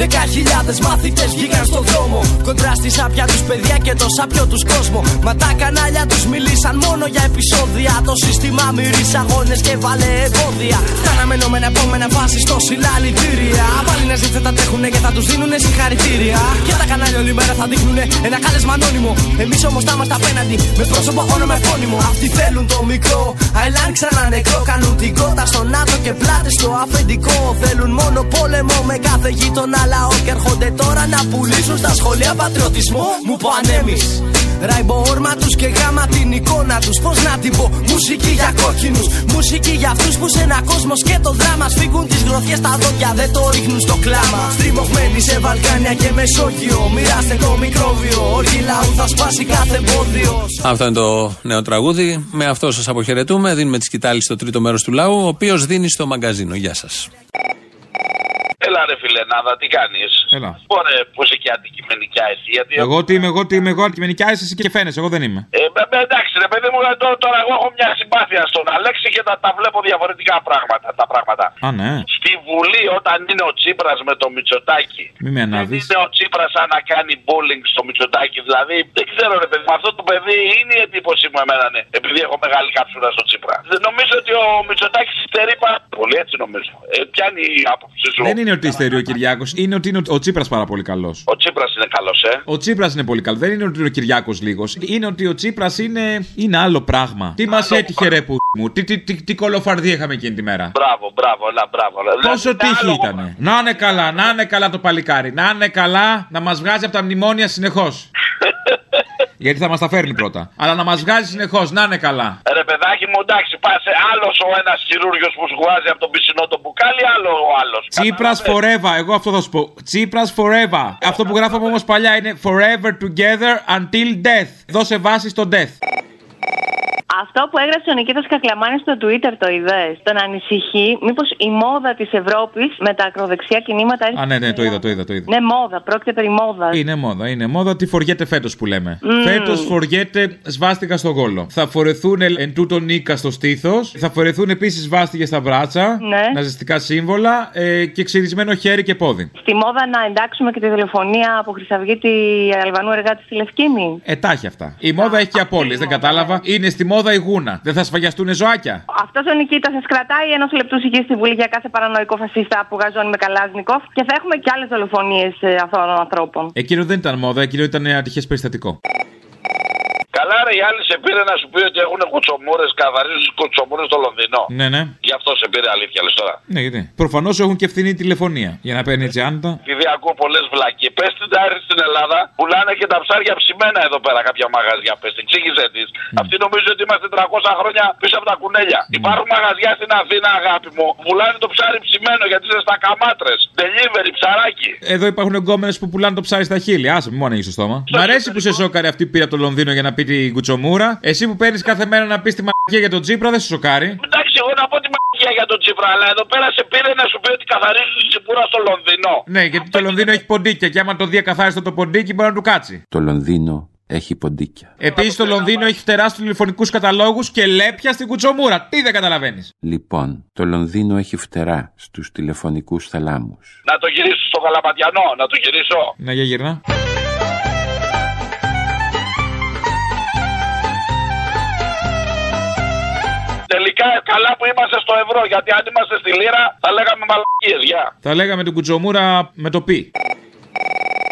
Δέκα χιλιάδε μαθητές βγήκαν στον δρόμο. Κοντρά στη σάπια τους παιδιά και το σάπιο τους κόσμο. Μα τα κανάλια τους μιλήσαν μόνο για επεισόδια. Το σύστημα μυρίσει αγώνες και βάλε εμπόδια. Τα αναμενόμενα επόμενα βάση στο συλλαλητήρια. Πάλι να δεν τα τρέχουνε και θα τους δίνουνε συγχαρητήρια. Και τα κανάλια όλη μέρα θα δείχνουνε ένα κάλεσμα ανώνυμο. Εμείς όμως θα είμαστε απέναντι με πρόσωπο όνομα επώνυμο. Αυτοί θέλουν το μικρό, αελάν ξανά νεκρό. Κάνουν την κότα στο ΝΑΤΟ και πλάτες στο αφεντικό. Θέλουν μόνο πόλεμο με κάθε γείτονα λαό. Και έρχονται τώρα να πουλήσουν στα σχολεία πατριωτισμό. Μου πω ανέμει. Ράιμπο όρμα τους και γάμα την εικόνα τους. Πώς να την πω, μουσική για κόκκινους. Μουσική για αυτούς που σε ένα κόσμος και το δράμα σφίγγουν τις γροθιές στα δόντια, δεν το ρίχνουν στο κλάμα. Στριμωγμένοι σε Βαλκάνια και Μεσόγειο. Μοιράστε το μικρόβιο. Όργη λαού θα σπάσει κάθε εμπόδιο. Αυτό είναι το νέο τραγούδι. Με αυτό σας αποχαιρετούμε. Δίνουμε τη σκητάλη στο τρίτο μέρος του λαού, ο οποίος δίνει στο μαγκαζίνο. Γεια σας. Έλα ρε φιλενάδα, τι κάνεις. Έλα. Μπορεί που είσαι και αντικειμενικά εσύ. Γιατί Εγώ τι είμαι, εγώ τι είμαι, εγώ αντικειμενικά είσαι εσύ και φαίνεσαι, εγώ δεν είμαι. Ε, με- με- εντάξει ρε παιδί μου, τώρα, τώρα εγώ έχω μια συμπάθεια στον Αλέξη και τα, τα βλέπω διαφορετικά πράγματα. Τα πράγματα. Α, ναι. Στη Βουλή όταν είναι ο Τσίπρας με το Μητσοτάκι. Μη με ανάβεις. Είναι ο Τσίπρας σαν να κάνει bullying στο Μητσοτάκι. Δηλαδή δεν ξέρω ρε παιδί μου, αυτό το παιδί είναι η εντύπωση μου εμένα ναι. Επειδή έχω μεγάλη κάψουλα στο Τσίπρα. Δεν νομίζω ότι ο Μητσοτάκης στερεί πάρα πολύ έτσι νομίζω. Ε, ποια είναι η άποψη σου; Δεν είναι ότι στερεί ο Κυριάκος, είναι ότι είναι ο Τσίπρας πάρα πολύ καλός. Ο Τσίπρας είναι καλός ε. Ο Τσίπρας είναι πολύ καλός. Δεν είναι ότι είναι ο Κυριάκος λίγος. Είναι ότι ο Τσίπρας είναι, είναι άλλο πράγμα. Τι μας έτυχε, ρε που μου, τι, τι, τι, τι κολοφαρδί είχαμε εκείνη τη μέρα; Μπράβο, μπράβο, έλα, μπράβο. Πόσο Δηλαδή, τύχη άλλο- ήταν. Να είναι καλά, να είναι καλά το παλικάρι. Να είναι καλά να μας βγάζει από τα μνημόνια συνεχώς. Γιατί θα μας τα φέρνει πρώτα. Αλλά να μας βγάζει συνεχώς, να είναι καλά. Ρε παιδάκι μου, εντάξει, πάσε άλλος ο ένας χειρούργιος που σου βγάζει από τον πισινό το μπουκάλι, άλλο ο άλλος. Τσίπρας forever, εγώ αυτό θα σου πω. Τσίπρας forever. Αυτό που γράφαμε όμως παλιά είναι forever together until death. Δώσε βάση στο death. Αυτό που έγραψε ο Νικήτας Κακλαμάνης στο Twitter το είδες. Τον ανησυχεί μήπως η μόδα της Ευρώπης με τα ακροδεξιά κινήματα έρχεται Α, ναι, ναι, στην το είδα, Ελλάδα. το είδα, το είδα. Ναι, μόδα. Πρόκειται περί μόδας. Είναι μόδα, είναι μόδα. Τι φοριέται φέτος που λέμε. Μμμ. Φέτος φοριέται σβάστηκα στο γόλο. Θα φορεθούν εν τούτο νίκα στο στήθος. Θα φορεθούν επίσης σβάστηκες στα μπράτσα. Ναι. Ναζιστικά σύμβολα ε, και ξυρισμένο χέρι και πόδι. Στη μόδα να εντάξουμε και τη δολοφονία από Χρυσαυγήτη Αλβανού εργάτη στη Λευκήμη; Ε, τα έχει αυτά. Η μόδα έχει και απώλειε, δεν κατάλαβα. Είναι στη μόδα η γούνα. Δεν θα σφαγιαστούν ζωάκια. Αυτός ο Νικήτας σας κρατάει ενός λεπτού σιγή στη Βουλή για κάθε παρανοϊκό φασίστα που γαζώνει με Καλάζνικοφ και θα έχουμε και άλλες δολοφονίες αυτών των ανθρώπων. Εκείνο δεν ήταν μόδα, εκείνο ήταν ατυχές περιστατικό. Καλά, ρε, η άλλη σε πήρε να σου πει ότι έχουν κουτσομούρες, καθαρίζουν κουτσομούρες στο Λονδίνο. Ναι, ναι. Γι' αυτό σε πήρε αλήθεια, λες τώρα. Ναι, γιατί. Προφανώς έχουν και φθηνή τηλεφωνία. Για να παίρνει έτσι άνετα. Επειδή ακούω πολλές βλακίες. Πες την να έρθει στην Ελλάδα, πουλάνε και τα ψάρια ψημένα εδώ πέρα κάποια μαγαζιά. Πες την, εξήγησε της. Αυτοί νομίζουν ότι είμαστε 300 χρόνια πίσω από τα κουνέλια. Υπάρχουν μαγαζιά στην Αθήνα, αγάπη μου, που πουλάνε το ψάρι ψημένο γιατί είναι στα καμάτρες. Delivery, ψαράκι. Εδώ υπάρχουν εγκόμενες που πουλάνε το ψάρι στα χείλη. Άσε, μην μόνο έχει στο στόμα. Μ' αρέσει που σε σόκαρε αυτή που πήρε από το Λονδίνο για να πει την κουτσομούρα. Εσύ που παίρνεις κάθε μέρα να πεις τη μαγεία για τον Τσίπρα δεν σε σοκάρει; Εντάξει, εγώ να πω τη μαγεία για τον Τσίπρα, αλλά εδώ πέρα σε πήρε να σου πει ότι καθαρίζουν τη τσιπούρα στο Λονδίνο. Ναι, γιατί το Λονδίνο έχει ποντίκια και άμα το δει ακαθάριστο το ποντίκι μπορεί να του κάτσει. Το Λονδίνο έχει ποντίκια. Επίσης το Λονδίνο έχει φτερά στους τηλεφωνικούς καταλόγους και λέπια στην κουτσομούρα. Τι δεν καταλαβαίνεις; Λοιπόν, το Λονδίνο έχει φτερά στους τηλεφωνικούς θαλάμους. Να το γυρίσω στο Γαλαματιανό, να το γυρίσω. Να για γυρνά. Τελικά καλά που είμαστε στο ευρώ, γιατί αν είμαστε στη λίρα θα λέγαμε μαλακίες, γεια. Θα λέγαμε την κουτσομούρα με το πι.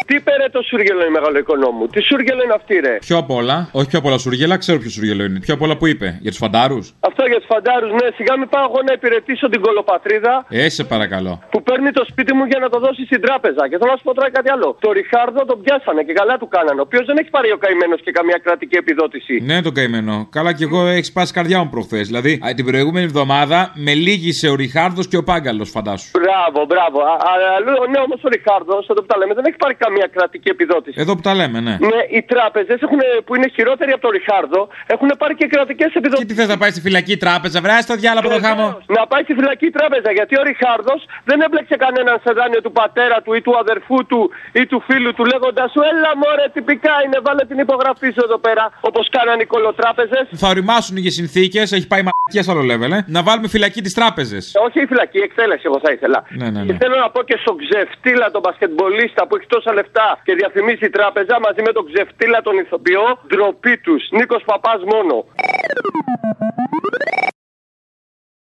Τι πήρε το σούργελο η μεγαλοοικονόμου, τι σούργελο είναι αυτή, ρε; Πιο απ' όλα, όχι πιο απ' όλα σούργελα, ξέρω ποιο σούργελο είναι. Πιο απ' όλα που είπε, για τους φαντάρους. Αυτό για τους φαντάρους, ναι, σιγά μην πάω εγώ να υπηρετήσω την κολοπατρίδα Ε, σε παρακαλώ. που παίρνει το σπίτι μου για να το δώσει στην τράπεζα. Και θέλω να σου πω τώρα κάτι άλλο. Το Ριχάρδο τον πιάσανε και καλά του κάνανε. Ο οποίος δεν έχει πάρει ο καημένος και καμία κρατική επιδότηση. Ναι, το καημένο. Καλά και εγώ έχεις σπάσει καρδιά μου προχθές. Δηλαδή, α, την προηγούμενη εβδομάδα με λύγησε ο Ριχάρδος και ο Πάγκαλος, φαντάσου. Μπράβο, μπράβο. Α, α, α, ναι, όμως ο Ριχάρδος, εδώ που τα λέμε, δεν έχει πάρει καμία καμία κρατική επιδότηση. Εδώ που τα λέμε, ναι. Ναι, οι τράπεζες που είναι χειρότεροι από τον Ριχάρδο έχουν πάρει και κρατικές επιδοτήσεις. Και τι θες να πάει στη φυλακή τράπεζα, βρέα το διάλογο από το χάμο. Να πάει στη φυλακή τράπεζα γιατί ο Ριχάρδος δεν έμπλεξε κανέναν σε δάνειο του πατέρα του ή του αδερφού του ή του φίλου του λέγοντας σου Έλα μωρέ, τυπικά είναι, βάλε την υπογραφή σου εδώ πέρα όπως κάνανε οι κολοτράπεζες. Θα οριμάσουν οι συνθήκες, έχει πάει μαλακίας σε άλλο level, ε. Να βάλουμε φυλακή τις τράπεζες. Όχι η φυλακή, η εκτέλεση, εγώ θα ήθελα. Ναι, ναι, Και ναι. θέλω να πω και στον ξεφτύλα τον μπασκετμπολίστα που έχει τόσα λεφτά και διαφημίσει η τράπεζα μαζί με τον ξεφτύλα τον ηθοποιό, ντροπή τους. Νίκος Παπάς μόνο.